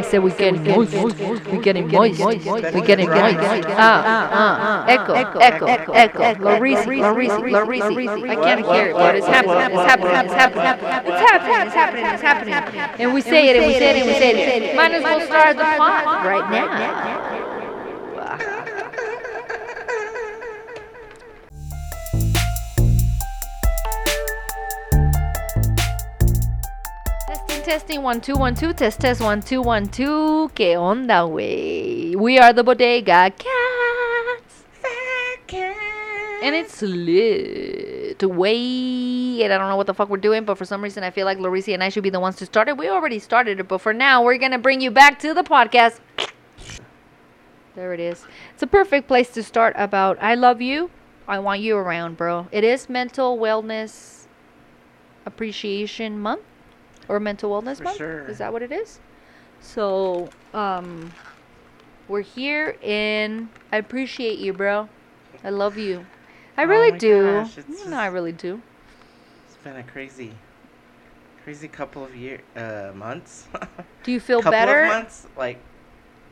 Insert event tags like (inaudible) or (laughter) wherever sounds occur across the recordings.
I said we're getting moist. We're getting moist. We're getting moist. Ah, ah, echo, echo, echo, echo. Larisi, Larisi, Larisi. I can't hear it, but it's happening. It's happening. It's happening. It's happening. It's happening. It's happening. And we say it, and we say it, and we say it. Might as well start the pod right now. Testing, one, two, one, two, test, test, one, two, one, two. ¿Qué onda, güey? We are the Bodega Cats. And it's lit. Wait, and I don't know what the fuck we're doing, but for some reason I feel like Larissa and I should be the ones to start it. We already started it, but for now we're gonna bring you back to the podcast. There it is. It's a perfect place to start about I love you. I want you around, bro. It is mental wellness appreciation month or mental wellness For month. sure. Is that what it is? So, um we're here and I appreciate you, bro. I love you. I Oh really do. gosh, know, I really do. It's been a crazy, crazy couple of year, uh, months. Do you feel couple better of months, like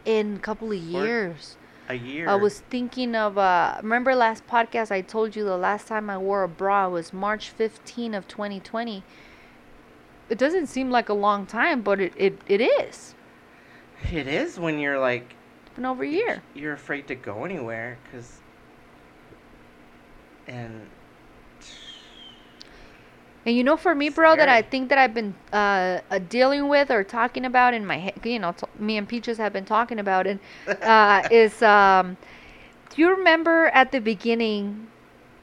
in a couple of years? a year. I was thinking of uh remember last podcast I told you the last time I wore a bra was March 15 of 2020. It doesn't seem like a long time, but it, it, it is. It is when you're like It's been over a year. you're afraid to go anywhere because, and And you know, for me, bro, that I think that I've been uh, uh, dealing with or talking about in my head, you know, t- me and Peaches have been talking about it, uh, (laughs) is um, do you remember at the beginning?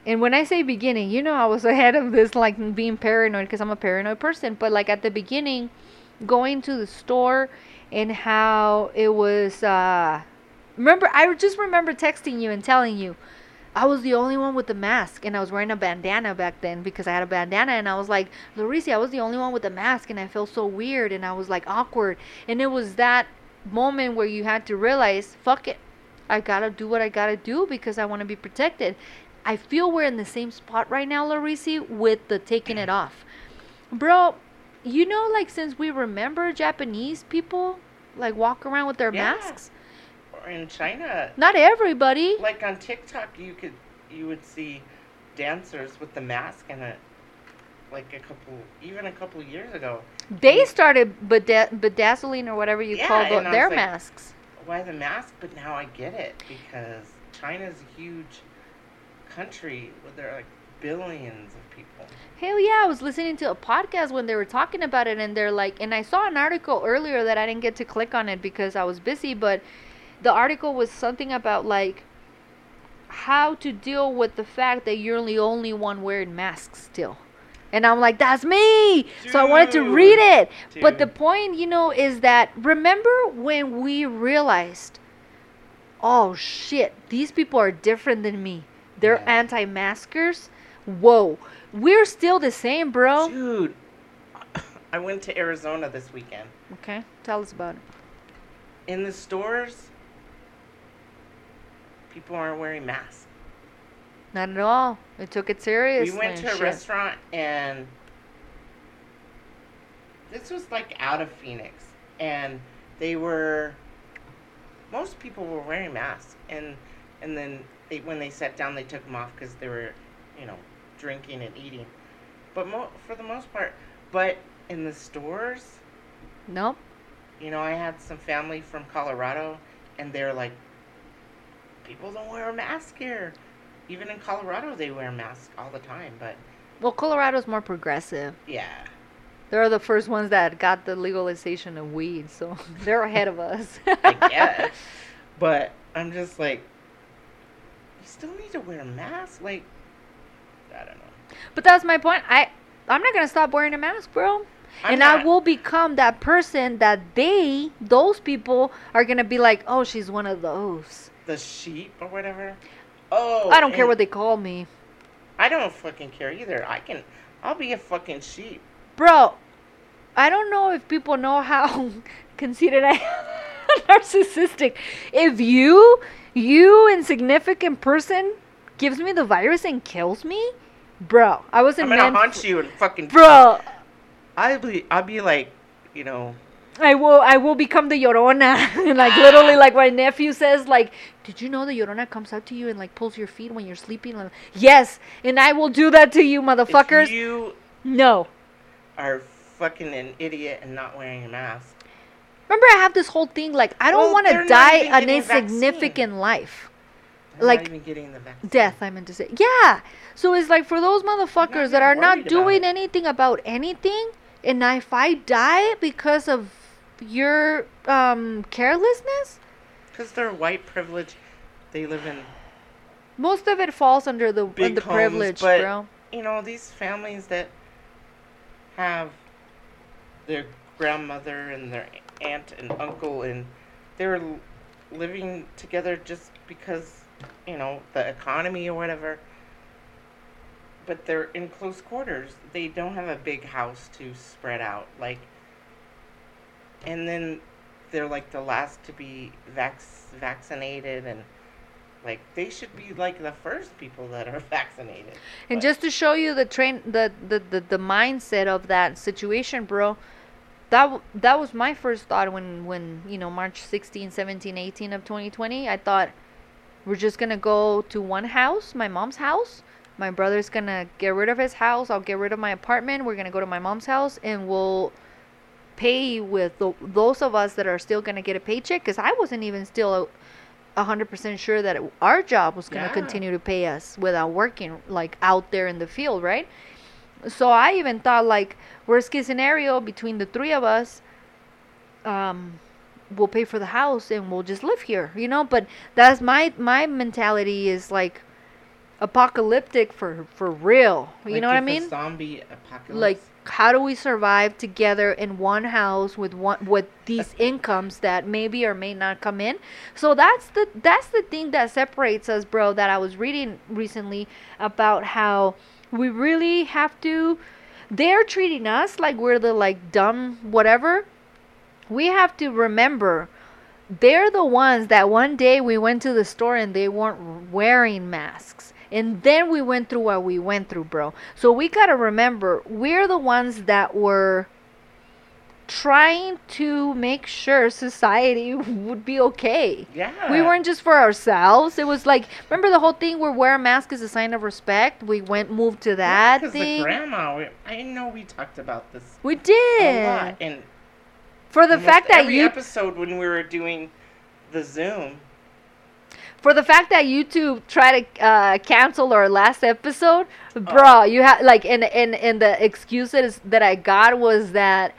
And when I say beginning, you know, I was (laughs) ahead of this, like being paranoid because I'm a paranoid person. But like at the beginning, going to the store and how it was. Uh, remember, I just remember texting you and telling you. I was the only one with the mask, and I was wearing a bandana back then because I had a bandana, and I was like, Larissa, I was the only one with the mask, and I felt so weird, and I was like awkward, and it was that moment where you had to realize, fuck it, I gotta do what I gotta do because I want to be protected. I feel we're in the same spot right now, Larissa, with the taking it off, bro. You know, like since we remember Japanese people like walk around with their Yeah. masks. or in China, Not everybody. like on TikTok, you could you would see dancers with the mask in it like a couple even a couple years ago. They started beda- bedazzling or whatever you Yeah, call the, their like- masks. Why the mask? But now I get it because China's a huge country where there are like billions of people. Hell yeah, I was listening to a podcast when they were talking about it, and they're like, and I saw an article earlier that I didn't get to click on it because I was busy, but the article was something about like how to deal with the fact that you're the only one wearing masks still. And I'm like, that's me. So I wanted to read it. But the point, you know, is that remember when we realized, oh shit, these people are different than me. They're Yeah. anti-maskers. Whoa, we're still the same, bro. Dude, (coughs) I went to Arizona this weekend. Okay, tell us about it. In the stores, people aren't wearing masks. Not at all. We took it seriously. we went to a shit. restaurant and this was like out of Phoenix and they were most people were wearing masks and and then they when they sat down they took them off because they were you know drinking and eating but mo- for the most part but in the stores Nope. you know I had some family from Colorado and they're like people don't wear a mask here even in Colorado they wear masks all the time but Well, Colorado's more progressive. yeah They're the first ones that got the legalization of weed, so (laughs) they're ahead of us. I (laughs) guess. But I'm just like, still need to wear a mask? Like, I don't know. But that's my point. I I'm not gonna stop wearing a mask, bro. I'm and I will become that person that they, those people, are gonna be like, oh, she's one of those. The sheep or whatever. Oh. I don't care what they call me, I don't fucking care either. I can. I'll be a fucking sheep. bro. I don't know if people know how (laughs) conceited I am, (laughs) narcissistic. If you, you insignificant person, gives me the virus and kills me, bro, I wasn't I'm gonna meant. haunt you and fucking. Bro, I'll be. I'll be like, you know, I will I will become the Llorona. (laughs) like literally like my nephew says like did you know the Llorona comes out to you and like pulls your feet when you're sleeping? Like, yes, and I will do that to you motherfuckers. If you no. are fucking an idiot and not wearing a mask. Remember I have this whole thing like I don't Well, want to die an getting a vaccine. insignificant life. Like, not even getting the vaccine. Death, I meant to say. Yeah. So it's like for those motherfuckers that are not worried about doing anything about anything, and if I die because of your um carelessness, Because they're white privilege. They live in, most of it falls under the Big under homes, privilege, but- bro. you know, these families that have their grandmother and their aunt and uncle, and they're living together just because, you know, the economy or whatever. But they're in close quarters. They don't have a big house to spread out. Like, and then they're like the last to be vac- vaccinated and like they should be like the first people that are (laughs) vaccinated. And But- just to show you the train, the, the the the mindset of that situation, bro. That w- that was my first thought when when you know March 16, 17, 18 of 2020. I thought we're just gonna go to one house, my mom's house. My brother's gonna get rid of his house. I'll get rid of my apartment. We're gonna go to my mom's house, and we'll pay with the, those of us that are still gonna get a paycheck. Cause I wasn't even still a hundred percent sure that it, our job was gonna Yeah. continue to pay us without working like out there in the field, right? So I even thought like worst case scenario between the three of us, um, we'll pay for the house and we'll just live here, you know. But that's my my mentality is like apocalyptic for for real. You Like know what I mean? zombie apocalypse. Like how do we survive together in one house with one with these (laughs) incomes that maybe or may not come in? So that's the that's the thing that separates us, bro. That I was reading recently about how we really have to. They're treating us like we're the like dumb whatever. We have to remember they're the ones that one day we went to the store and they weren't wearing masks. And then we went through what we went through, bro. So we got to remember we're the ones that were trying to make sure society (laughs) would be okay. yeah. We weren't just for ourselves. It was like remember the whole thing where wear a mask is a sign of respect. We went moved to that Because thing. the grandma, we, I know we talked about this we did. a lot, and For the fact that every you episode when we were doing the Zoom, for the fact that YouTube tried to uh, cancel our last episode, bro, you have like, and and and the excuses that I got was that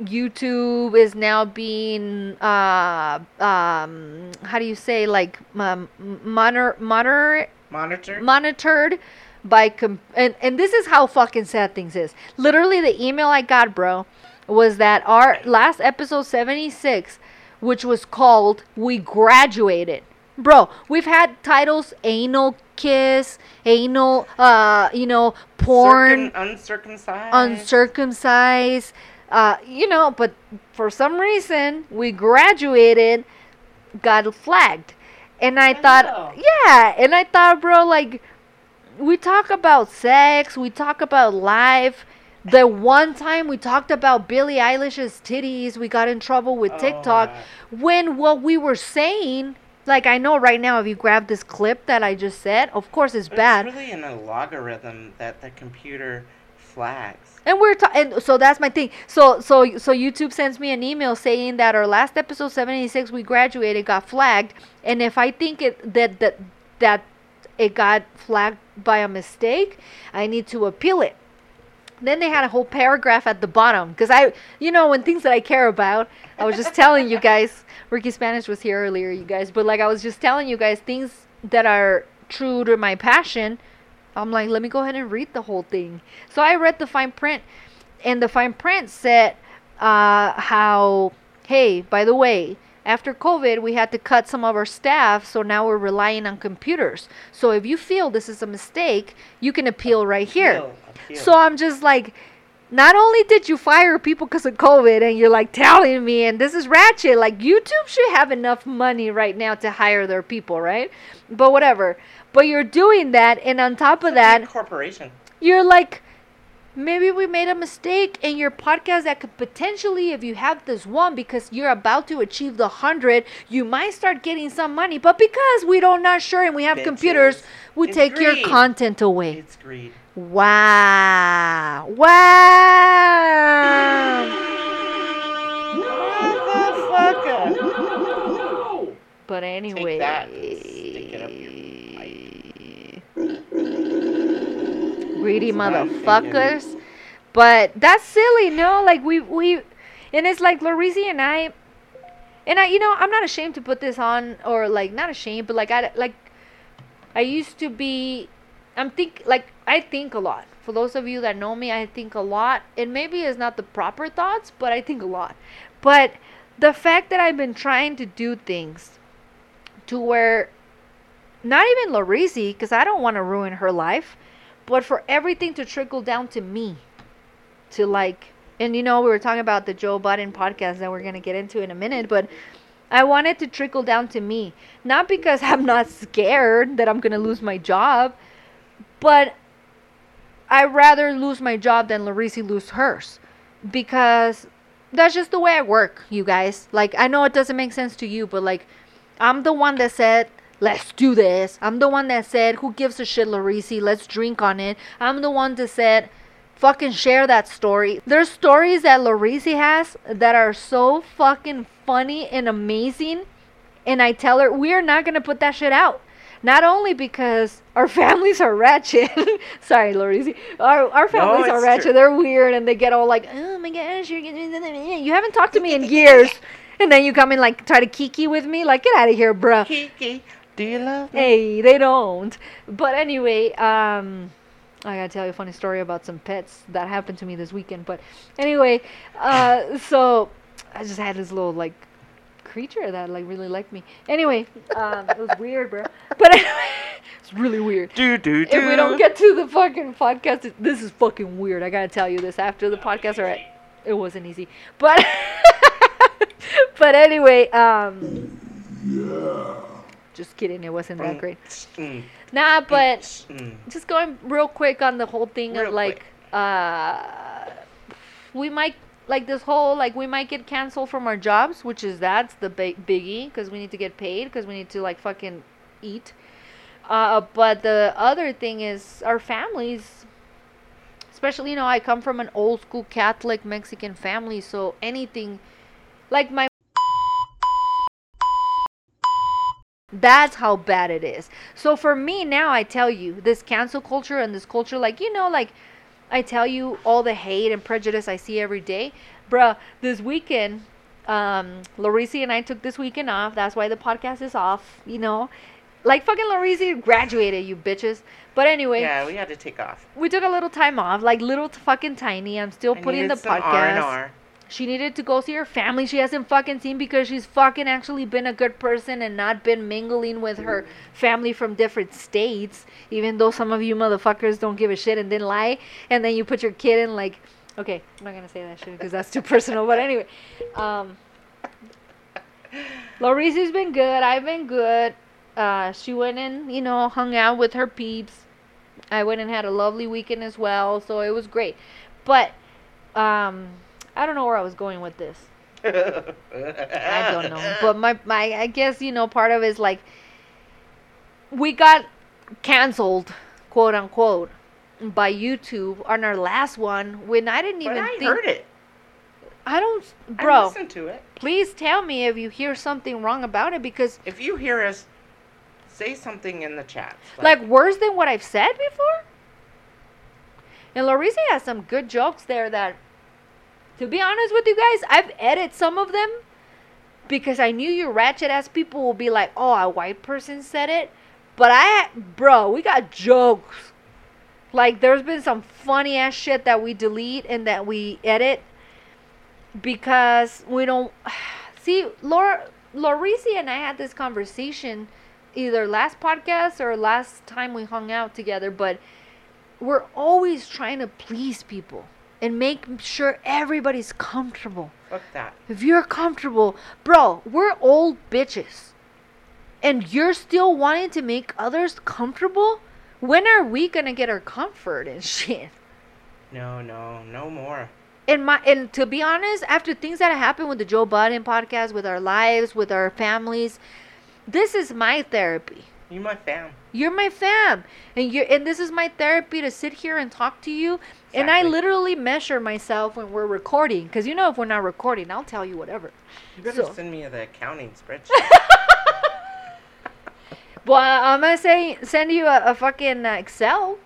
YouTube is now being uh um how do you say like um, monitor monitor monitor. monitored by com- and and this is how fucking sad things is. Literally the email I got, bro, was that our last episode 76 which was called We Graduated. Bro, we've had titles anal kiss, anal uh, you know, porn, Circum- uncircumcised. uncircumcised, uh, you know, but for some reason we graduated, got flagged. And I, I thought, know. yeah, and I thought, bro, like, we talk about sex, we talk about life. The one time we talked about Billie Eilish's titties, we got in trouble with Oh, TikTok. When what we were saying, like, I know right now, if you grab this clip that I just said, of course it's But bad. It's really in a logarithm that the computer flags. And we're and so that's my thing. So so so YouTube sends me an email saying that our last episode 76 we graduated got flagged and if I think it that that that it got flagged by a mistake, I need to appeal it. Then they had a whole paragraph at the bottom because I, you know, when things that I care about, I was just telling you guys. (laughs) Ricky Spanish was here earlier, you guys, but like I was just telling you guys things that are true to my passion. I'm like, let me go ahead and read the whole thing. So I read the fine print, and the fine print said uh, how, hey, by the way, after COVID, we had to cut some of our staff, so now we're relying on computers. So if you feel this is a mistake, you can appeal right here. Appeal, appeal. So I'm just like, not only did you fire people because of COVID, and you're like telling me, and this is ratchet, like YouTube should have enough money right now to hire their people, right? But whatever. But you're doing that, and on top of that, corporation. you're like maybe we made a mistake in your podcast that could potentially if you have this one because you're about to achieve the 100 you might start getting some money but because we don't not sure and we have Bitches. computers we It's take your content away It's greed. wow wow Motherfucker. but anyway that and stick it up greedy That's what I'm thinking. motherfuckers. But that's silly, no? Like we we, and it's like Larisi and I, and I, you know, I'm not ashamed to put this on, or like not ashamed, but like I like, I used to be, I'm think like I think a lot. For those of you that know me, I think a lot, and maybe it's not the proper thoughts, but I think a lot. But the fact that I've been trying to do things to where not even Larisi, because I don't want to ruin her life, but for everything to trickle down to me. To like, and you know, we were talking about the Joe Budden podcast that we're going to get into in a minute, but I want it to trickle down to me. Not because I'm not scared that I'm going to lose my job, but I'd rather lose my job than Larisi lose hers. Because that's just the way I work, you guys. Like, I know it doesn't make sense to you, but like, I'm the one that said, let's do this. I'm the one that said, who gives a shit, Larisi? Let's drink on it. I'm the one that said, fucking share that story. There's stories that Larisi has that are so fucking funny and amazing. And I tell her, we are not going to put that shit out. Not only because our (laughs) families are ratchet. (laughs) Sorry, Larisi. Our, our families are it's ratchet. true. They're weird and they get all like, oh my gosh, you're getting. You haven't talked to me in (laughs) years. And then you come in like try to kiki with me. Like, get out of here, bruh. Kiki, do you love me? Hey, they don't. But anyway, um, I gotta tell you a funny story about some pets that happened to me this weekend. But anyway, uh, so I just had this little like creature that like really liked me. Anyway, um, it was weird, bro. But (laughs) anyway, it's really weird. Do do do. If we don't get to the fucking podcast, it- this is fucking weird. I gotta tell you this after the podcast. All right, it wasn't easy, but (laughs) but anyway, um, just kidding. It wasn't that great. Mm, Nah, but mm. just going real quick on the whole thing Real of like, uh, we might like this whole like we might get canceled from our jobs, which is that's the big biggie because we need to get paid because we need to like fucking eat. Uh, but the other thing is our families, especially you know I come from an old school Catholic Mexican family, so anything like my That's how bad it is. So for me now, I tell you, this cancel culture and this culture, like, you know, like, I tell you all the hate and prejudice I see every day. Bruh, this weekend, um, Larisi and I took this weekend off. That's why the podcast is off, you know. Like, fucking Larisi graduated, you bitches. But anyway, Yeah, we had to take off. we took a little time off, like, little t- fucking tiny. I'm still I putting the podcast. R&R. She needed to go see her family she hasn't fucking seen because she's fucking actually been a good person and not been mingling with her family from different states. Even though some of you motherfuckers don't give a shit and then lie. And then you put your kid in, like, okay, I'm not gonna say that shit because that's too personal. But anyway, um, Laurisi's been good. I've been good. Uh, she went and, you know, hung out with her peeps. I went and had a lovely weekend as well. So it was great. But, um, I don't know where I was going with this. (laughs) I don't know. But my, my I guess, you know, part of it is like we got canceled, quote unquote, by YouTube on our last one when I didn't but even I think heard it. I don't I bro, listened to it. please tell me if you hear something wrong about it because If you hear us, say something in the chat. like worse than what I've said before. And Larissa has some good jokes there that to be honest with you guys, I've edited some of them because I knew you ratchet ass people will be like, "Oh, a white person said it." But I bro, we got jokes. Like there's been some funny ass shit that we delete and that we edit because we don't (sighs) see Laura Laurisi and I had this conversation either last podcast or last time we hung out together, but we're always trying to please people and make sure everybody's comfortable. Fuck that. If you're comfortable, bro, we're old bitches. And you're still wanting to make others comfortable? When are we gonna get our comfort and (laughs) shit? No, no, no more. And my and to be honest, after things that happened with the Joe Budden podcast, with our lives, with our families, this is my therapy. You my fam. You're my fam, and you and this is my therapy to sit here and talk to you. And I literally measure myself when we're recording, because you know if we're not recording, I'll tell you whatever. You better So- send me the accounting spreadsheet. (laughs) Well, I'm gonna say send you a, a fucking uh, Excel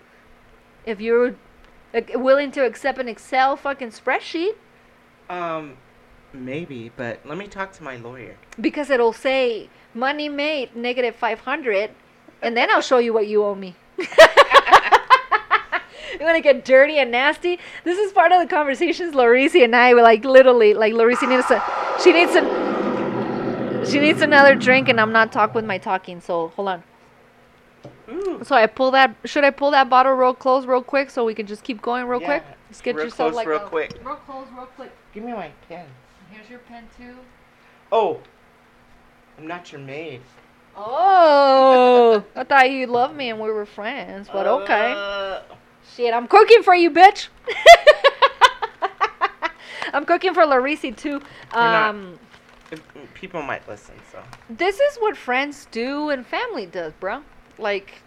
if you're uh, willing to accept an Excel fucking spreadsheet um, maybe, but let me talk to my lawyer. because it'll say money made negative 500, and then I'll show you what you owe me. (laughs) you want to get dirty and nasty? This is part of the conversations Larisi and I were like literally like Larisi needs a she needs a she needs another drink and I'm not talk with my talking. So hold on. Ooh. So I pull that. Should I pull that bottle real close, real quick, so we can just keep going real Yeah, quick? Just get real yourself close, like real a- quick. Real close, real quick. Give me my pen. Here's your pen too. Oh, I'm not your maid. Oh, I thought you loved me and we were friends, but okay. Uh, Shit, I'm cooking for you, bitch. (laughs) I'm cooking for Larisi too. Um, if- people might listen, so. this is what friends do and family does, bro. Like,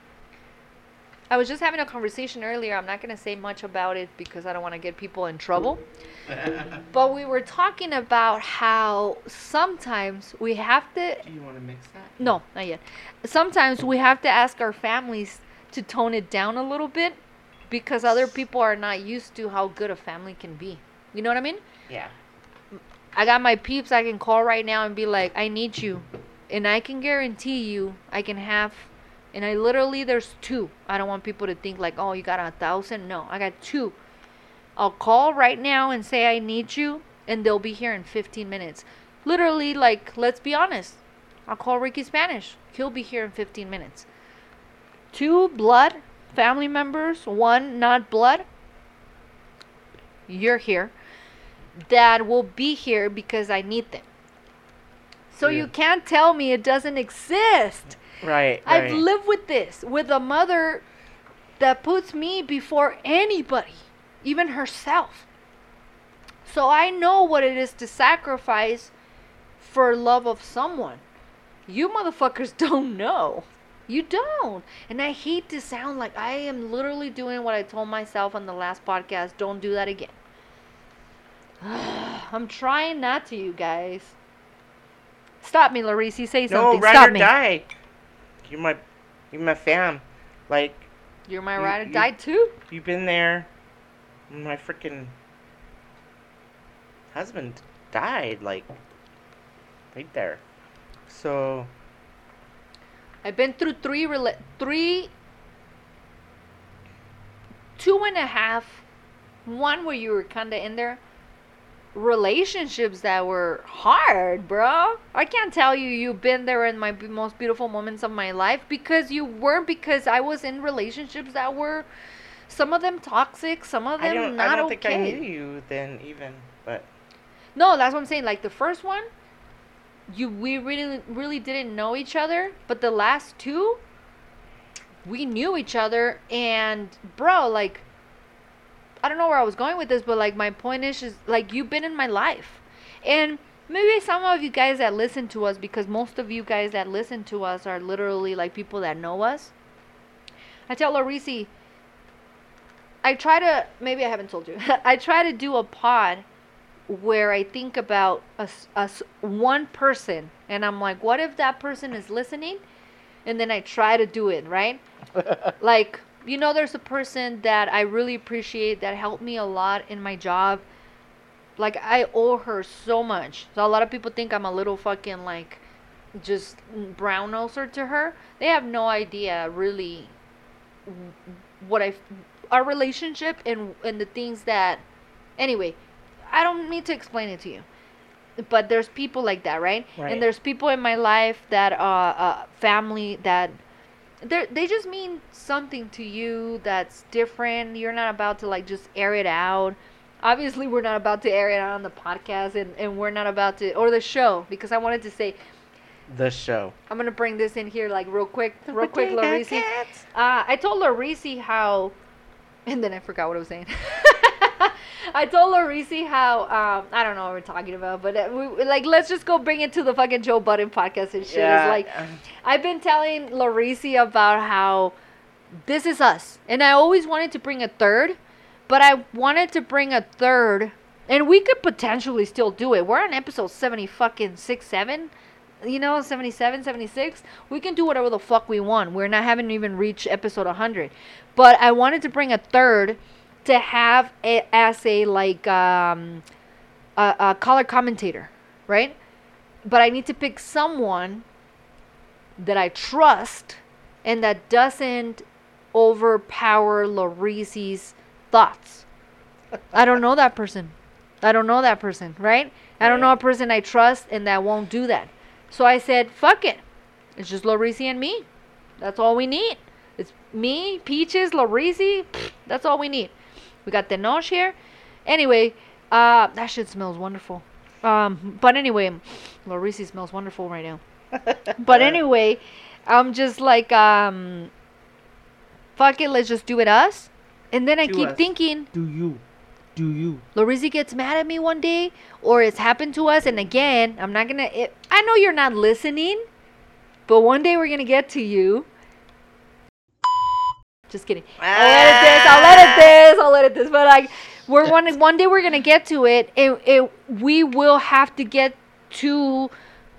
I was just having a conversation earlier. I'm not gonna say much about it because I don't want to get people in trouble. (laughs) But we were talking about how sometimes we have to. Do you want to mix that? No, not yet. Sometimes we have to ask our families to tone it down a little bit because other people are not used to how good a family can be. You know what I mean? Yeah. I got my peeps I can call right now and be like, I need you. And I can guarantee you I can have and I literally there's two. I don't want people to think like, oh, you got a thousand. No, I got two. I'll call right now and say I need you and they'll be here in 15 minutes. Literally, like, let's be honest. I'll call Ricky Spanish. He'll be here in 15 minutes. Two blood family members, one not blood. You're here that will be here because I need them. So you can't tell me it doesn't exist. Right. I've right. lived with this, with a mother that puts me before anybody, even herself. So I know what it is to sacrifice for love of someone. You motherfuckers (laughs) don't know. You don't. And I hate to sound like I am literally doing what I told myself on the last podcast. Don't do that again. (sighs) I'm trying not to, you guys. Stop me, Larisi. Say no, something. ride Stop or me. die. You're my, you're my fam. Like You're my You- ride or you- too. you've been there. My freaking husband died. Like right there. So I've been through three, rela- three, two and a half, one where you were kind of in there, relationships that were hard, bro. I can't tell you you've been there in my b- most beautiful moments of my life because you weren't because I was in relationships that were some of them toxic, some of them I don't. not I don't okay. think I knew you then even. But No, that's what I'm saying. Like the first one, you we really really didn't know each other, but the last two, we knew each other, and bro, like, I don't know where I was going with this, but like my point is, is like you've been in my life, and maybe some of you guys that listen to us, because most of you guys that listen to us are literally like people that know us. I tell Larisi. I try to maybe I haven't told you. (laughs) I try to do a pod where I think about us, one person and I'm like, what if that person is listening? And then I try to do it, right? (laughs) like, you know, there's a person that I really appreciate that helped me a lot in my job. Like, I owe her so much. So, a lot of people think I'm a little fucking like just brown noser to her. They have no idea really what I, our relationship and, and the things that, anyway, I don't need to explain it to you. But there's people like that, right? Right. And there's people in my life that uh, uh family that they they just mean something to you that's different. You're not about to like just air it out. Obviously, we're not about to air it out on the podcast, and, and we're not about to or the show because I wanted to say the show. I'm gonna bring this in here like real quick, real quick, Larisi. Uh, I told Larisi how, and then I forgot what I was saying. (laughs) I told Larisi how um, I don't know what we're talking about, but uh, we, like let's just go bring it to the fucking Joe Budden podcast and shit. It's like I've been telling Larisi about how this is us, and I always wanted to bring a third, but I wanted to bring a third, and we could potentially still do it. We're on episode seventy fucking six seven. You know, 77, 76. We can do whatever the fuck we want. We're not having even reached episode 100. But I wanted to bring a third to have it as a like um, a, a color commentator, right? But I need to pick someone that I trust and that doesn't overpower Larisi's thoughts. I don't know that person. I don't know that person, right? I don't know a person I trust and that won't do that. So I said, fuck it. It's just Larisi and me. That's all we need. It's me, Peaches, Larisi. That's all we need. We got Tenoch here. Anyway, uh, that shit smells wonderful. Um, but anyway, Larisi smells wonderful right now. (laughs) but anyway, I'm just like, um, fuck it, let's just do it us. And then I Do keep us. thinking, Do you? Do you? Larisi gets mad at me one day, or it's happened to us, and again, I'm not gonna. It, I know you're not listening, but one day we're gonna get to you. Just kidding. I'll edit this. I'll edit ah. this. I'll edit this. But like, we're one. One day we're gonna get to it, and it. We will have to get to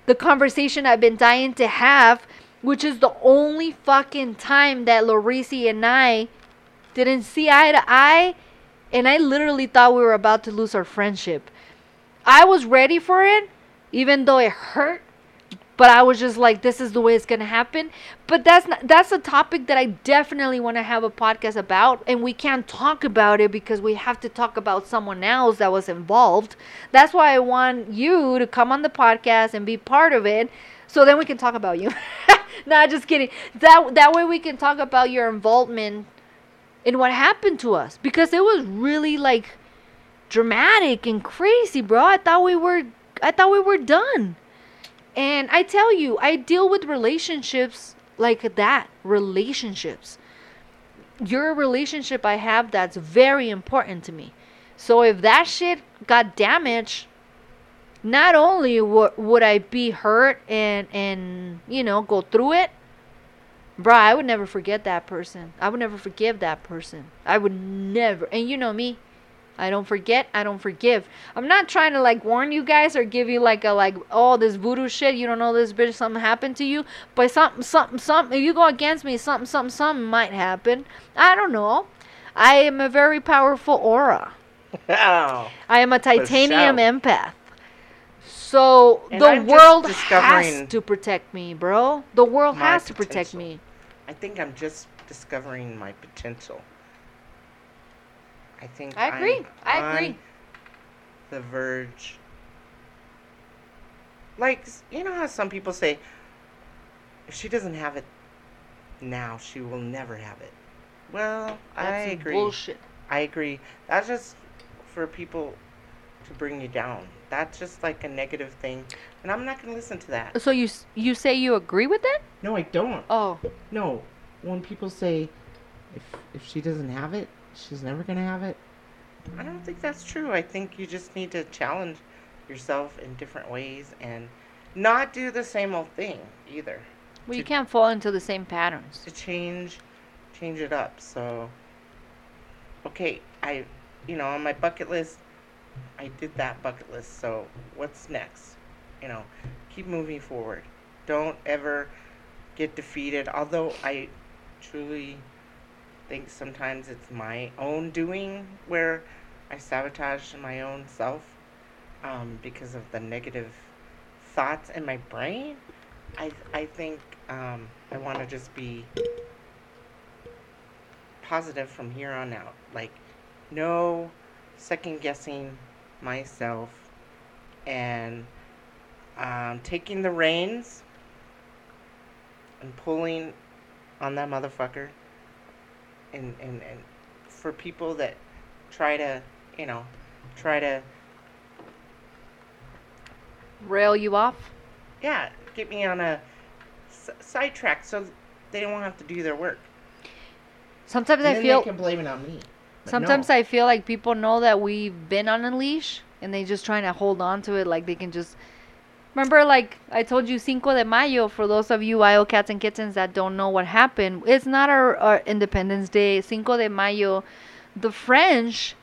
the conversation I've been dying to have, which is the only fucking time that Larisi and I didn't see eye to eye and I literally thought we were about to lose our friendship. I was ready for it, even though it hurt. But I was just like, this is the way it's gonna happen. But that's not, that's a topic that I definitely want to have a podcast about, and we can't talk about it because we have to talk about someone else that was involved. That's why I want you to come on the podcast and be part of it, so then we can talk about you. (laughs) nah, just kidding. That that way we can talk about your involvement in what happened to us because it was really like dramatic and crazy, bro. I thought we were I thought we were done. And I tell you, I deal with relationships like that, relationships. Your relationship I have that's very important to me. So if that shit got damaged, not only w- would I be hurt and and you know go through it, bro, I would never forget that person. I would never forgive that person. I would never. And you know me. I don't forget. I don't forgive. I'm not trying to like warn you guys or give you like a like oh this voodoo shit. You don't know this bitch. Something happened to you. But something something something. If you go against me, something something something might happen. I don't know. I am a very powerful aura. Oh. I am a titanium empath. So And the I'm world has to protect me, bro. The world has to protect me. I think I'm just discovering my potential. I think I agree. I'm I agree. The verge. Like you know how some people say, if she doesn't have it now, she will never have it. Well, I That's agree. bullshit. I agree. That's just for people to bring you down. That's just like a negative thing, and I'm not gonna listen to that. So you you say you agree with that? No, I don't. Oh, No, when people say if if she doesn't have it, she's never gonna have it. I don't think that's true. I think you just need to challenge yourself in different ways and not do the same old thing either. well, you can't fall into the same patterns. To change, change it up. So, okay, I, you know, on my bucket list, I did that bucket list. So what's next? You know, keep moving forward. Don't ever get defeated. Although I truly think sometimes it's my own doing where I sabotage my own self um, because of the negative thoughts in my brain. I I think um, I want to just be positive from here on out. Like no second guessing myself and um, taking the reins and pulling on that motherfucker and, and, and for people that try to you know try to Rail you off? yeah get me on a s- sidetrack so they don't have to do their work Sometimes and I feel they can blame it on me Sometimes no. I feel like people know that we've been on a leash and they just trying to hold on to it like they can just Remember like I told you Cinco de Mayo for those of you IO cats and kittens that don't know what happened. It's not our, our Independence Day. Cinco de Mayo the French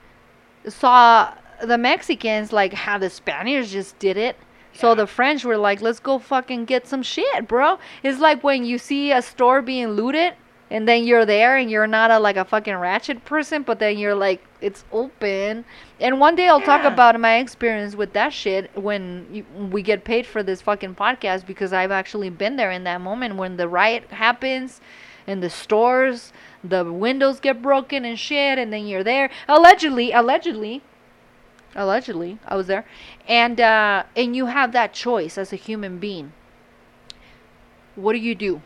saw the Mexicans like how the Spaniards just did it. So the French were like, let's go fucking get some shit, bro. It's like when you see a store being looted and then you're there and you're not a like a fucking ratchet person, but then you're like, it's open. And one day I'll talk about my experience with that shit when you, we get paid for this fucking podcast because I've actually been there in that moment when the riot happens in the stores, the windows get broken and shit, and then you're there. Allegedly, allegedly, allegedly, I was there, and uh, and you have that choice as a human being. What do you do?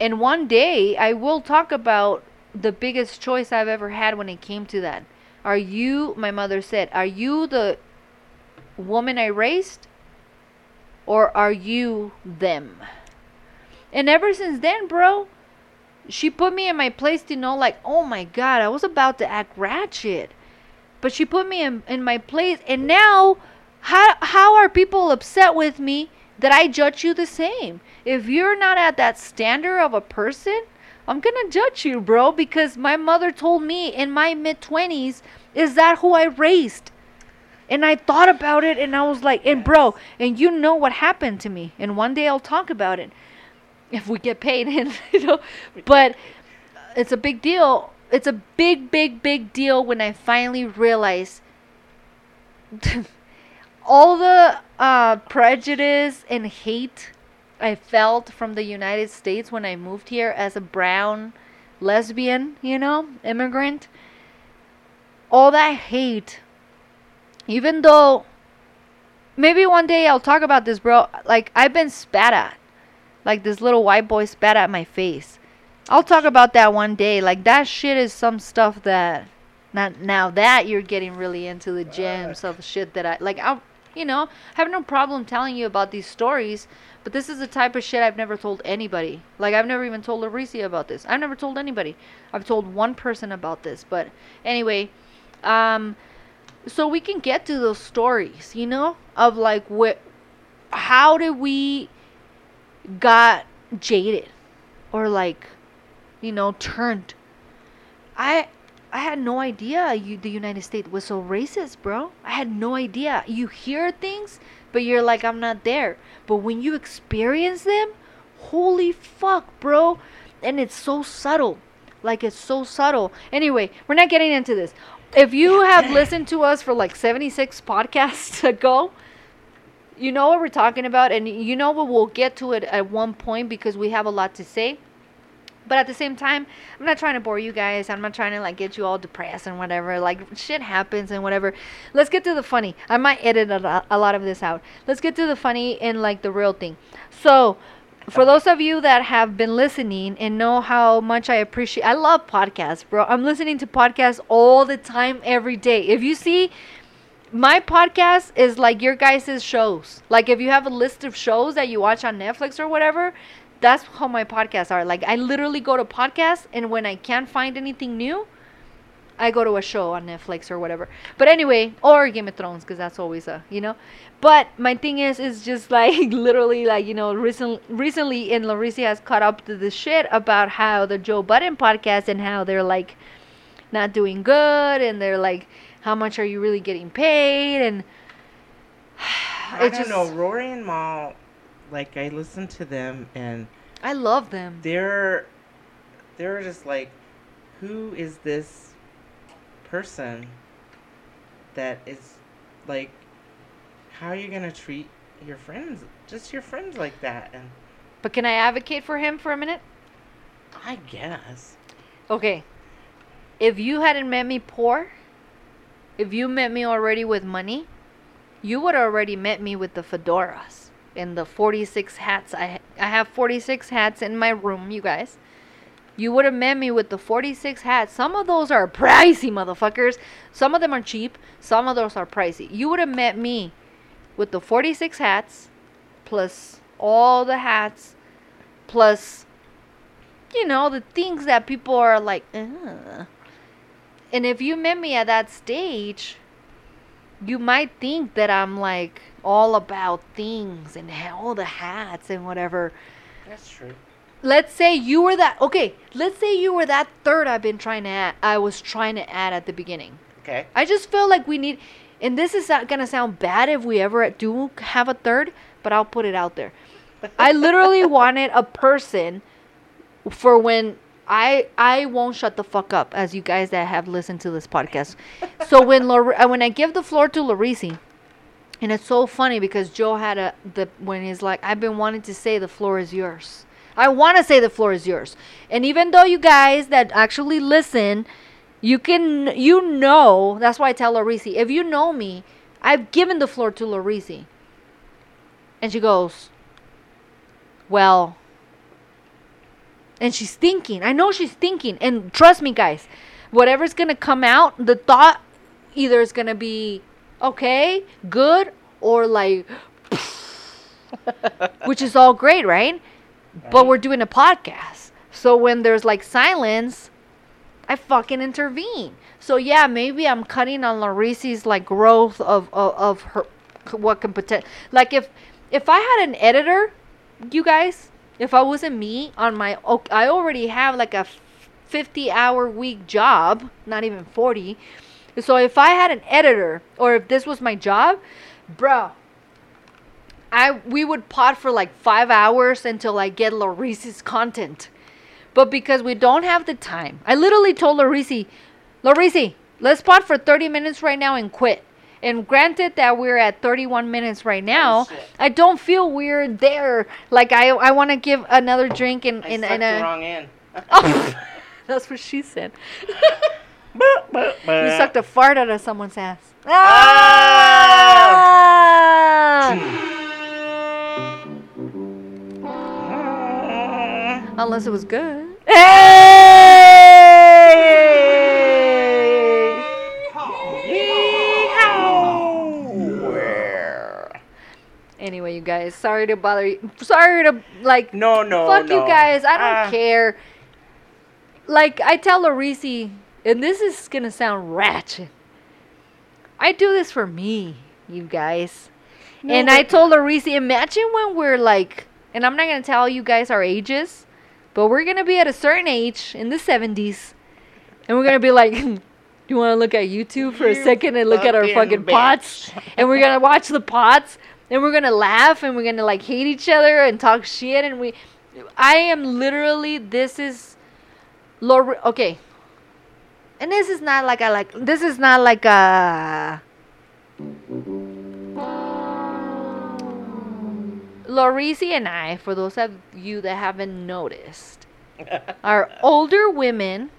And one day I will talk about the biggest choice I've ever had when it came to that. Are you, my mother said, are you the woman I raised? Or are you them? And ever since then, bro, she put me in my place to know, like, oh my God, I was about to act ratchet. But she put me in, in my place. And now, how, how are people upset with me that I judge you the same? If you're not at that standard of a person, I'm gonna judge you, bro, because my mother told me in my mid 20s, is that who I raised? And I thought about it and I was like, and bro, and you know what happened to me. And one day I'll talk about it if we get paid. And, (laughs) you know, but it's a big deal. It's a big, big, big deal when I finally realized (laughs) all the uh, prejudice and hate I felt from the United States when I moved here as a brown lesbian, you know, immigrant. All that hate, even though maybe one day I'll talk about this, bro. Like, I've been spat at. Like, this little white boy spat at my face. I'll talk about that one day. Like, that shit is some stuff that. Not now that you're getting really into the gems of shit that I like. I, you know, I have no problem telling you about these stories, but this is the type of shit I've never told anybody. Like I've never even told Laricia about this. I've never told anybody. I've told one person about this. But anyway, um, so we can get to those stories, you know, of like what, how did we got jaded, or like, you know, turned. I I had no idea you, the United States was so racist, bro. I had no idea. You hear things, but you're like, I'm not there. But when you experience them, holy fuck, bro. And it's so subtle. Like, it's so subtle. Anyway, we're not getting into this. If you have (laughs) listened to us for like 76 podcasts (laughs) ago, you know what we're talking about. And you know what we'll get to it at one point because we have a lot to say. But at the same time, I'm not trying to bore you guys. I'm not trying to like get you all depressed and whatever. Like shit happens and whatever. Let's get to the funny. I might edit a, a lot of this out. Let's get to the funny and like the real thing. So, for those of you that have been listening and know how much I appreciate, I love podcasts, bro. I'm listening to podcasts all the time, every day. If you see, my podcast is like your guys' shows. Like if you have a list of shows that you watch on Netflix or whatever, that's how my podcasts are. Like I literally go to podcasts and when I can't find anything new, I go to a show on Netflix or whatever. But anyway, or Game of Thrones because that's always a, you know. But my thing is is just (laughs) like literally like, you know, recent, recently in Larissa has caught up to the shit about how the Joe Budden podcast and how they're like not doing good and they're like how much are you really getting paid and (sighs) I don't just- know. Rory and Mal, like I listen to them and I love them. they're they're just like, who is this person that is like, how are you gonna treat your friends, just your friends like that? And But can I advocate for him for a minute? I guess. Okay. If you hadn't met me poor, if you met me already with money, you would already met me with the fedoras and the 46 hats. I I have 46 hats in my room, you guys. You would have met me with the 46 hats. Some of those are pricey, motherfuckers. Some of them are cheap. Some of those are pricey. You would have met me with the 46 hats plus all the hats plus you know the things that people are like Ugh. and if you met me at that stage, you might think that I'm like all about things and all the hats and whatever. That's true. Let's say you were that okay, let's say you were that third I've been trying to add I was trying to add at the beginning. Okay. I just feel like we need and this is not gonna sound bad if we ever do have a third, but I'll put it out there. (laughs) I literally wanted a person for when I I won't shut the fuck up as you guys that have listened to this podcast. So when Lor- uh, when I give the floor to Larisi, and it's so funny because Joe had a the when he's like I've been wanting to say the floor is yours. I want to say the floor is yours. And even though you guys that actually listen, you can you know that's why I tell Larisi if you know me, I've given the floor to Larisi. And she goes, well, and she's thinking. I know she's thinking. And trust me, guys, whatever's to come out, the thought either is to be okay, good, or like, (laughs) which is all great, right? But we're doing a podcast. So when there's like silence, I fucking intervene. So yeah, maybe I'm cutting on Larisi's like growth of, of, of her what can potential like if if I had an editor, you guys, if I wasn't me on my I already have like a 50 hour week job, not even 40. So if I had an editor or if this was my job, bro, I we would pod for like 5 hours until I get Larisi's content. But because we don't have the time, I literally told Larisi, Larisi, let's pod for 30 minutes right now and quit. And granted that we're at 31 minutes right now, oh, shit. I don't feel weird there. Like I, I want to give another drink and and, and uh, the a. wrong end. Oh, (laughs) that's what she said. (laughs) you sucked a fart out of someone's ass. Ah! Unless it was good. Hey! Anyway, you guys, sorry to bother you. Sorry to like No, no, fuck no. you guys. I don't Ah. care. Like I tell Larisi, and this is gonna sound ratchet. I do this for me, you guys. No, and I told Larisi, imagine when we're like, and I'm not gonna tell you guys our ages, but we're gonna be at a certain age in the 70s, and we're gonna be like, do (laughs) hmm, you want to look at YouTube for a You second and look at our fucking fucking pots, and we're gonna watch the pots, and we're gonna laugh, and we're gonna like hate each other and talk shit, and we, I am literally, this is, Lor, okay. And this is not like a like this is not like a Larisi and I, for those of you that haven't noticed, (laughs) are older women.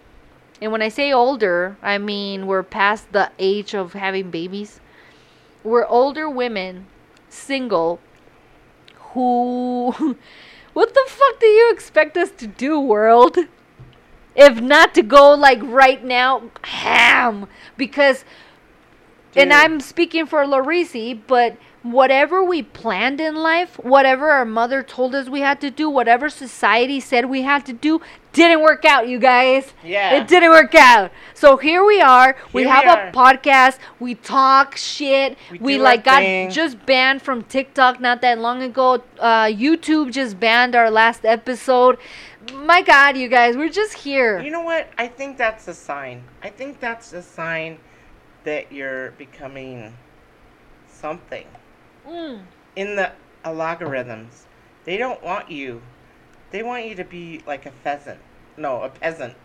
And when I say older, I mean we're past the age of having babies. We're older women, single, who. (laughs) what the fuck do you expect us to do, world? If not to go like right now, ham. Because and I'm speaking for Larisi, but whatever we planned in life, whatever our mother told us we had to do, whatever society said we had to do, didn't work out, you guys. Yeah. It didn't work out. So here we are. we have we a podcast. We talk shit. We We, like got thing. just banned from TikTok not that long ago. Uh, YouTube just banned our last episode. My God, you guys, we're just here. You know what? I think that's a sign. I think that's a sign that you're becoming something. Mm. In the algorithms, they don't want you. They want you to be like a pheasant. No, a peasant.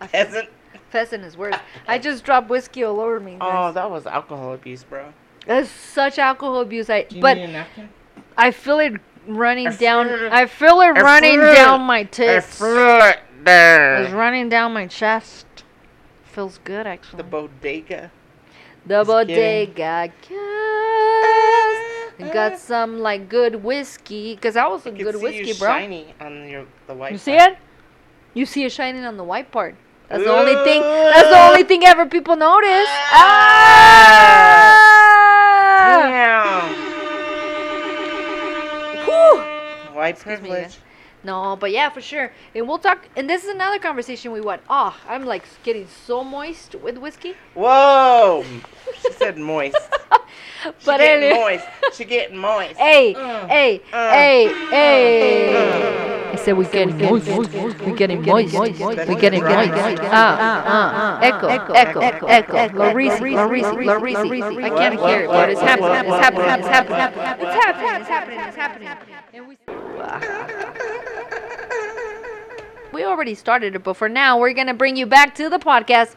A Peasant. Pheasant is worse. (laughs) I just dropped whiskey all over me. Oh, guys. that was alcohol abuse, bro. That's such alcohol abuse. I Do you but need a napkin? I feel it running I down. feel it. I feel it I running feel it. down my I tits. feel it It's running down my chest. Feels good actually. The bodega. The Just kidding. bodega gas. Got ah. some like good whiskey, cause that was a I good see whiskey, you bro. shiny on your the white. You see part. it? You see it shining on the white part. That's the only thing. That's the only ah. thing ever people notice. Ah! ah. Damn. White Excuse me, privilege. No, but yeah, for sure. And we'll talk. And this is another conversation we went. Oh, I'm like getting so moist with whiskey. Whoa! she said moist. She But getting anyway- moist. She getting moist. Hey, Mm. hey, Uh. hey, hey. I said we're getting moist. We're getting moist. We're getting moist. Ah, ah, ah! echo, echo, echo, echo. Larisi, Larisi, Larisi. I can't hear it, but it's happening. It's happening. It's happening. It's happening. It's happening. It's happening. And we. We already started it, but for now, we're gonna bring you back to the podcast.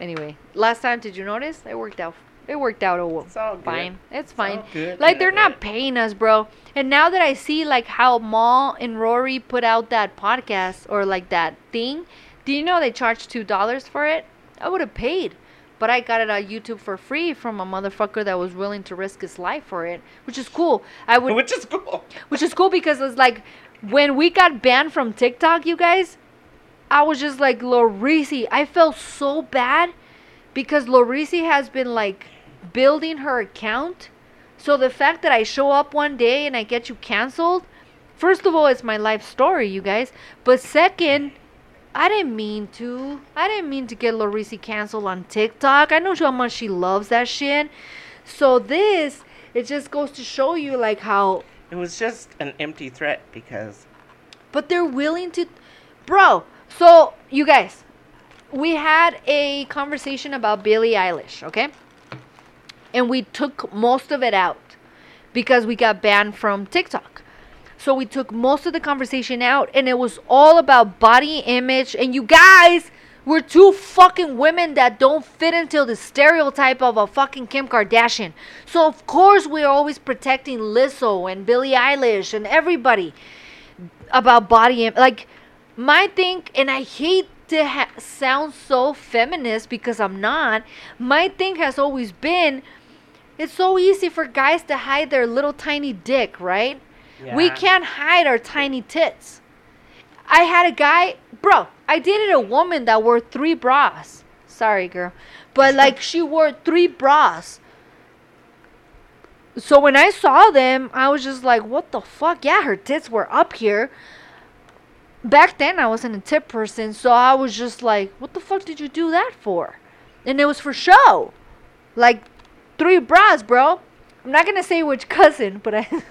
Anyway, last time, did you notice? It worked out. It worked out all It's all good. fine. It's fine. good. Like they're not paying us, bro. And now that I see like how Mal and Rory put out that podcast or like that thing, do you know they charged two dollars for it? I would have paid. But I got it on YouTube for free from a motherfucker that was willing to risk his life for it, which is cool. I would Which is cool. which is cool because it's like when we got banned from TikTok, you guys, I was just like Lorisi. I felt so bad because Lorisi has been like building her account. So the fact that I show up one day and I get you canceled, first of all, it's my life story, you guys. But second, I didn't mean to. I didn't mean to get Lorisi canceled on TikTok. I know how much she loves that shit. So this, it just goes to show you like how It was just an empty threat because but they're willing to bro so you guys we had a conversation about billie eilish okay and we took most of it out because we got banned from tiktok so we took most of the conversation out and it was all about body image and you guys we're two fucking women that don't fit into the stereotype of a fucking Kim Kardashian. So of course we're always protecting Lizzo and Billie Eilish and everybody about body image. like my thing and i hate to ha- sound so feminist because i'm not my thing has always been it's so easy for guys to hide their little tiny dick right we can't hide our tiny tits i had a guy bro i dated a woman that wore three bras sorry girl but like she wore three bras so when I saw them, I was just like, what the fuck? Yeah, her tits were up here. Back then, I wasn't a tip person, so I was just like, what the fuck did you do that for? And it was for show. Like, three bras, bro. I'm not gonna say which cousin, but I, (laughs)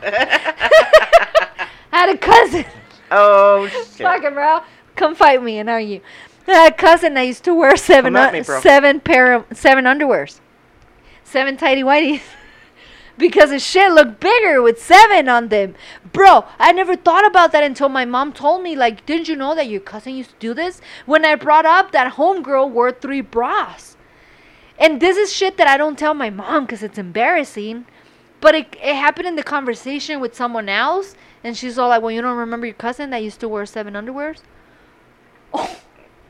I had a cousin. oh (laughs) shit. Fucking bro, come fight me and argue. I had a cousin that used to wear seven un- uh, me, seven pair of seven underwears, seven tidy whities, (laughs) because his shit looked bigger with seven on them. Bro, I never thought about that until my mom told me. Like, didn't you know that your cousin used to do this? When I brought up that homegirl wore three bras, and this is shit that I don't tell my mom because it's embarrassing. But it, it happened in the conversation with someone else, and she's all like, "Well, you don't remember your cousin that used to wear seven underwears?" (laughs) Oh,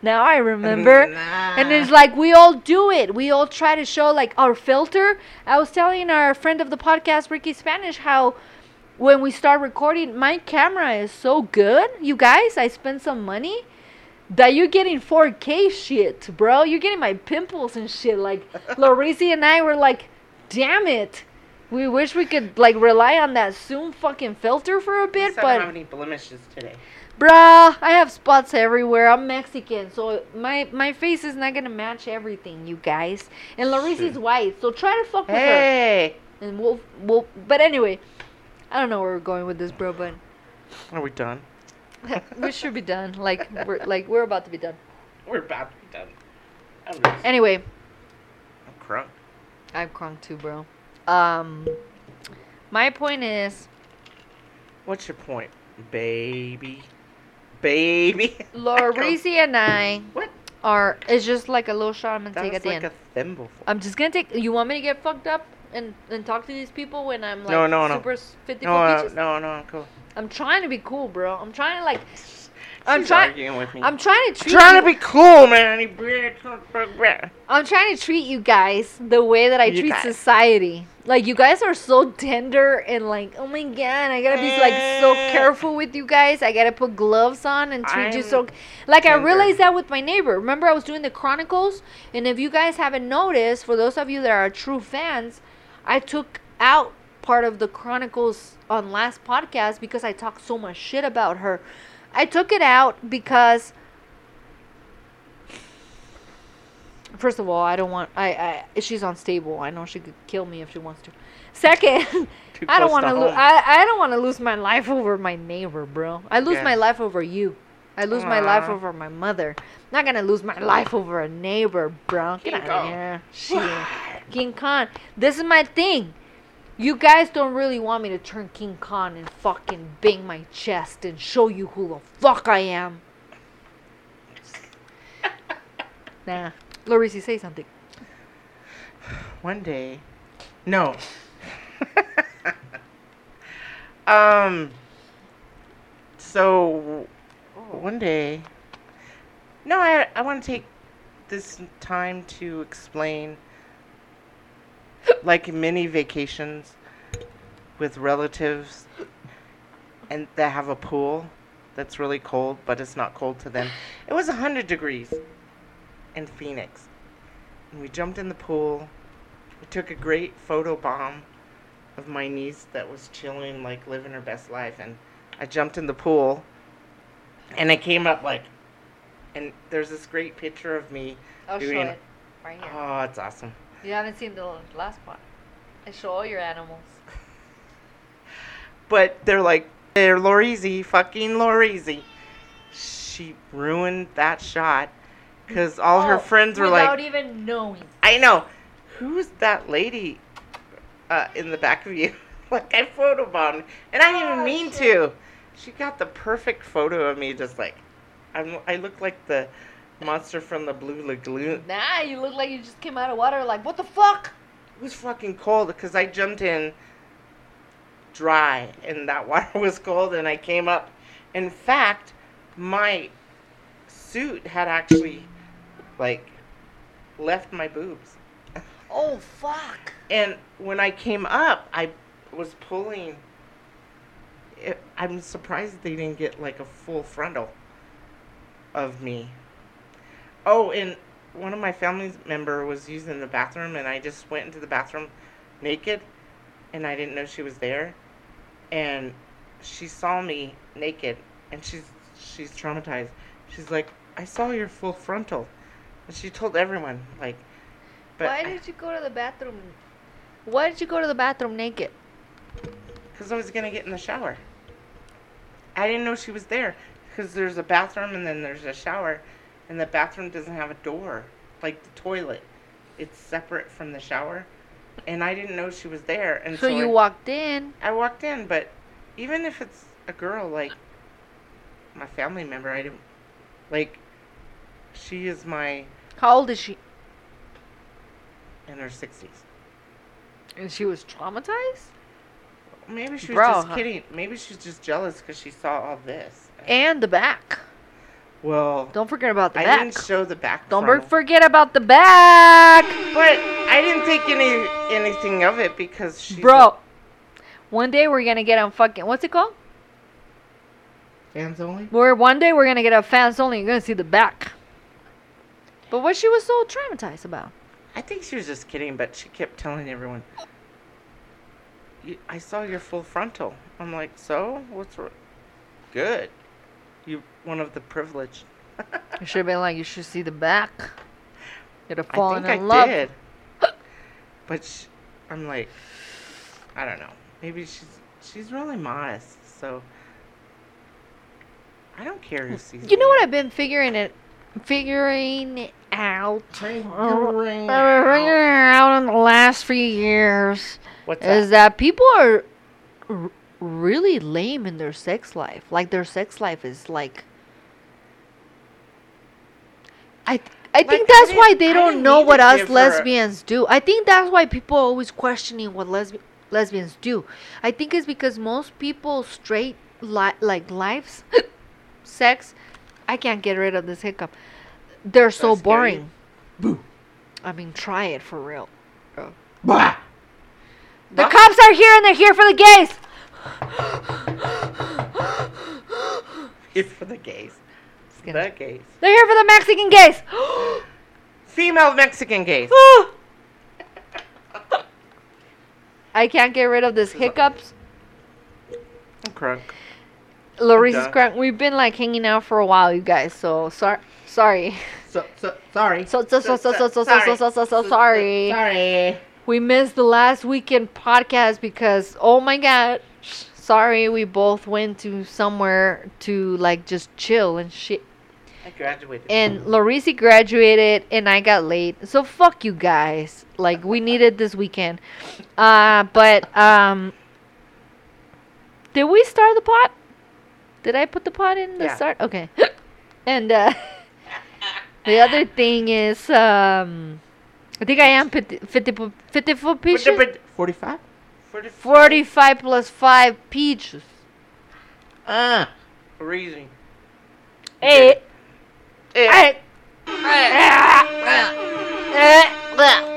now I remember. Nah. And it's like we all do it. We all try to show like our filter. I was telling our friend of the podcast, Ricky Spanish, how when we start recording, my camera is so good, you guys. I spent some money that you're getting 4K shit, bro. You're getting my pimples and shit. Like (laughs) Lorisi and I were like, damn it. We wish we could like rely on that Zoom fucking filter for a bit, said I don't but have any blemishes today. Bruh, I have spots everywhere. I'm Mexican, so my my face is not gonna match everything, you guys. And Larisi's Shit. white, so try to fuck with her. Hey, And we'll we'll. But anyway, I don't know where we're going with this, bro. But are we done? (laughs) we should be done. Like we're like we're about to be done. We're about to be done. Anyway, I'm crunk. I'm crunk too, bro. Um, my point is, What's your point, baby? Baby. (laughs) Larisi and I What? are. It's just like a little shot I'm gonna That take at the like end. a thimble. I'm just gonna take. You want me to get fucked up and and talk to these people when I'm like No, no, no. super s- 50 No, uh, no, no, I'm cool. I'm trying to be cool, bro. I'm trying to like. I'm trying. with me. I'm trying to treat. trying you, to be cool, man. I'm trying to treat you guys the way that I You treat guys. society. Like you guys are so tender and like, oh my god, I gotta be like so Eh. careful with you guys. I gotta put gloves on and treat you so. I'm Like I tender. realized that with my neighbor. Remember, I was doing the chronicles, and if you guys haven't noticed, for those of you that are true fans, I took out part of the chronicles on last podcast because I talked so much shit about her. I took it out because first of all, I don't want I I she's unstable. I know she could kill me if she wants to. Second, (laughs) I don't want to lose. I, I don't want to lose my life over my neighbor, bro. I lose Yeah. my life over you. I lose my life over my mother. Not gonna lose my life over a neighbor, bro. Get King out of here. King Kong. This is my thing. You guys don't really want me to turn King Kong and fucking bang my chest and show you who the fuck I am. (laughs) Nah. Lorisi, say something. One day. No. (laughs) um. So, one day. No, I, I want to take this time to explain like mini vacations with relatives and that have a pool that's really cold, but it's not cold to them. It was 100 degrees in Phoenix. And we jumped in the pool. We took a great photo bomb of my niece that was chilling, like living her best life. And I jumped in the pool. And I came up like, and there's this great picture of me. I'll show Doing- it right Oh, it's awesome. You haven't seen the last part. I show all your animals. But they're like, they're Lorizy, fucking Lorizy. She ruined that shot because all her Oh, friends were without like, without even knowing. I know. Who's that lady uh, in the back of you? (laughs) like I photobombed, and I didn't Oh, mean shit. to. She got the perfect photo of me, just like I'm. I look like the monster from the Blue Lagoon. Nah, you look like you just came out of water. Like, what the fuck? It was fucking cold because I jumped in dry, and that (laughs) water was cold, and I came up. In fact, my suit had actually like left my boobs. Oh fuck. And when I came up, I was pulling. It, I'm surprised they didn't get like a full frontal of me. Oh, and one of my family member was using the bathroom, and I just went into the bathroom naked, and I didn't know she was there, and she saw me naked, and she's she's traumatized. She's like, "I saw your full frontal," and she told everyone like. But Why did you go to the bathroom? Why did you go to the bathroom naked? Because I was going to get in the shower. I didn't know she was there. Because there's a bathroom and then there's a shower. And the bathroom doesn't have a door. Like the toilet. It's separate from the shower. And I didn't know she was there. And So so, you I, walked in. I walked in. But even if it's a girl, like my family member, I didn't. Like, she is my. How old is she? in her 60s. And she was traumatized. Maybe she was Bro, just huh? kidding. Maybe she's just jealous because she saw all this. And the back. Well, Don't forget about the I back. didn't show the back. Don't frontal. forget about the back, But I didn't think any anything of it because she's bro. One day we're gonna get on fucking what's it called? fans only. We're one day we're gonna get a fans only. You're gonna see the back. But what she was so traumatized about? I think she was just kidding, but she kept telling everyone, "I saw your full frontal." I'm like, "So what's wr- good? One of the privileged." You should have been like, you should see the back. You'd have I fallen think in I love. did, (laughs) but sh I'm like, I don't know. Maybe she's she's really modest, so I don't care who sees. You know what I've been figuring it, figuring out. Figuring I've been out. figuring it out in the last few years What's is that? that people are r- really lame in their sex life. Like their sex life is like. I th- I Like, think I that's why they I don't know what us lesbians do. I think that's why people are always questioning what lesbi- lesbians do. I think it's because most people straight li- like lives (coughs) sex. I can't get rid of this hiccup. They're so that scare you? boring. Boo. I mean, try it for real. Bah. The Bah. cops are here and they're here for the gays. It's for the gays. Gonna- The gays. They're here for the Mexican gays. Female Mexican gays. I can't get rid of this hiccups. I'm crunk. Larice is crying. We've been like hanging out for a while, you guys. So sorry, sorry. So, so sorry. So so so so so so so so so so so sorry. Sorry. We missed the last weekend podcast because oh my god. Sorry, we both went to somewhere to like just chill and shit. I graduated. And Larice graduated and I got late. So fuck you guys. Like we needed this weekend. Uh but um Did we start the pot? Did I put the pot in the Yeah. start? Okay. (laughs) and uh (laughs) the other thing is um I think I am 50 50, 54 peaches. 45? 45? 45 plus 5 peaches. Ah. Freezing. Hey. É. É. É. É. é. é. é.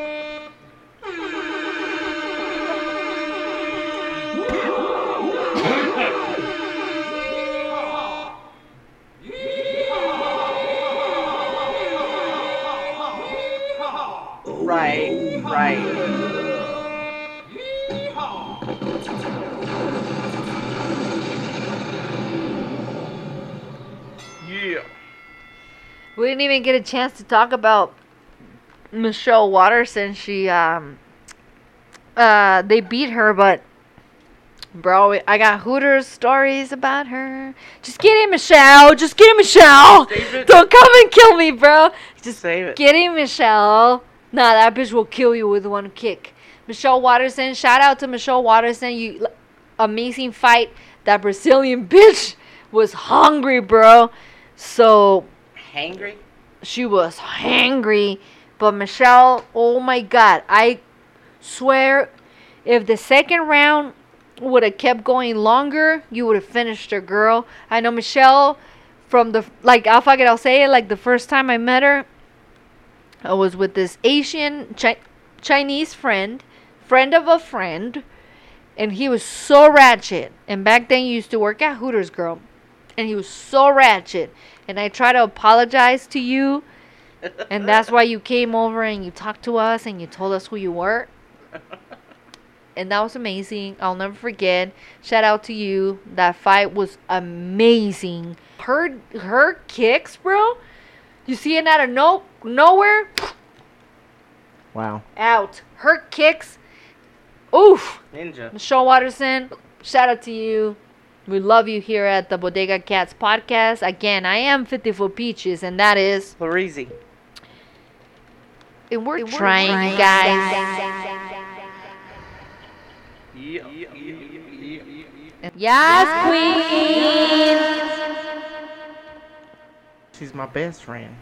We didn't even get a chance to talk about Michelle Waterson. She um uh they beat her, but bro, I got Hooters stories about her. Just get kidding, Michelle. Just get kidding, Michelle. Don't come and kill me, bro. Just Save it. get kidding, Michelle. Nah, that bitch will kill you with one kick. Michelle Waterson, shout out to Michelle Waterson. You amazing fight. That Brazilian (laughs) bitch was hungry, bro. So Hangry? she was hangry. But Michelle, oh my god, I swear, if the second round would have kept going longer, you would have finished her, girl. I know Michelle from the like. I'll fuck it. I'll say it. Like the first time I met her, I was with this Asian chi- Chinese friend, friend of a friend, and he was so ratchet. And back then, you used to work at Hooters, girl, and he was so ratchet. And I try to apologize to you, and that's why you came over and you talked to us and you told us who you were. And that was amazing. I'll never forget. Shout out to you. That fight was amazing. Her her kicks, bro. You see it out of no nowhere. Wow. Out. Her kicks. Oof. Ninja. Michelle Waterson, shout out to you. We love you here at the Bodega Cats podcast. Again, I am 54 Peaches, and that is. Larizi. And we're, trying, guys. Yeah. Yes, queen. She's my best friend.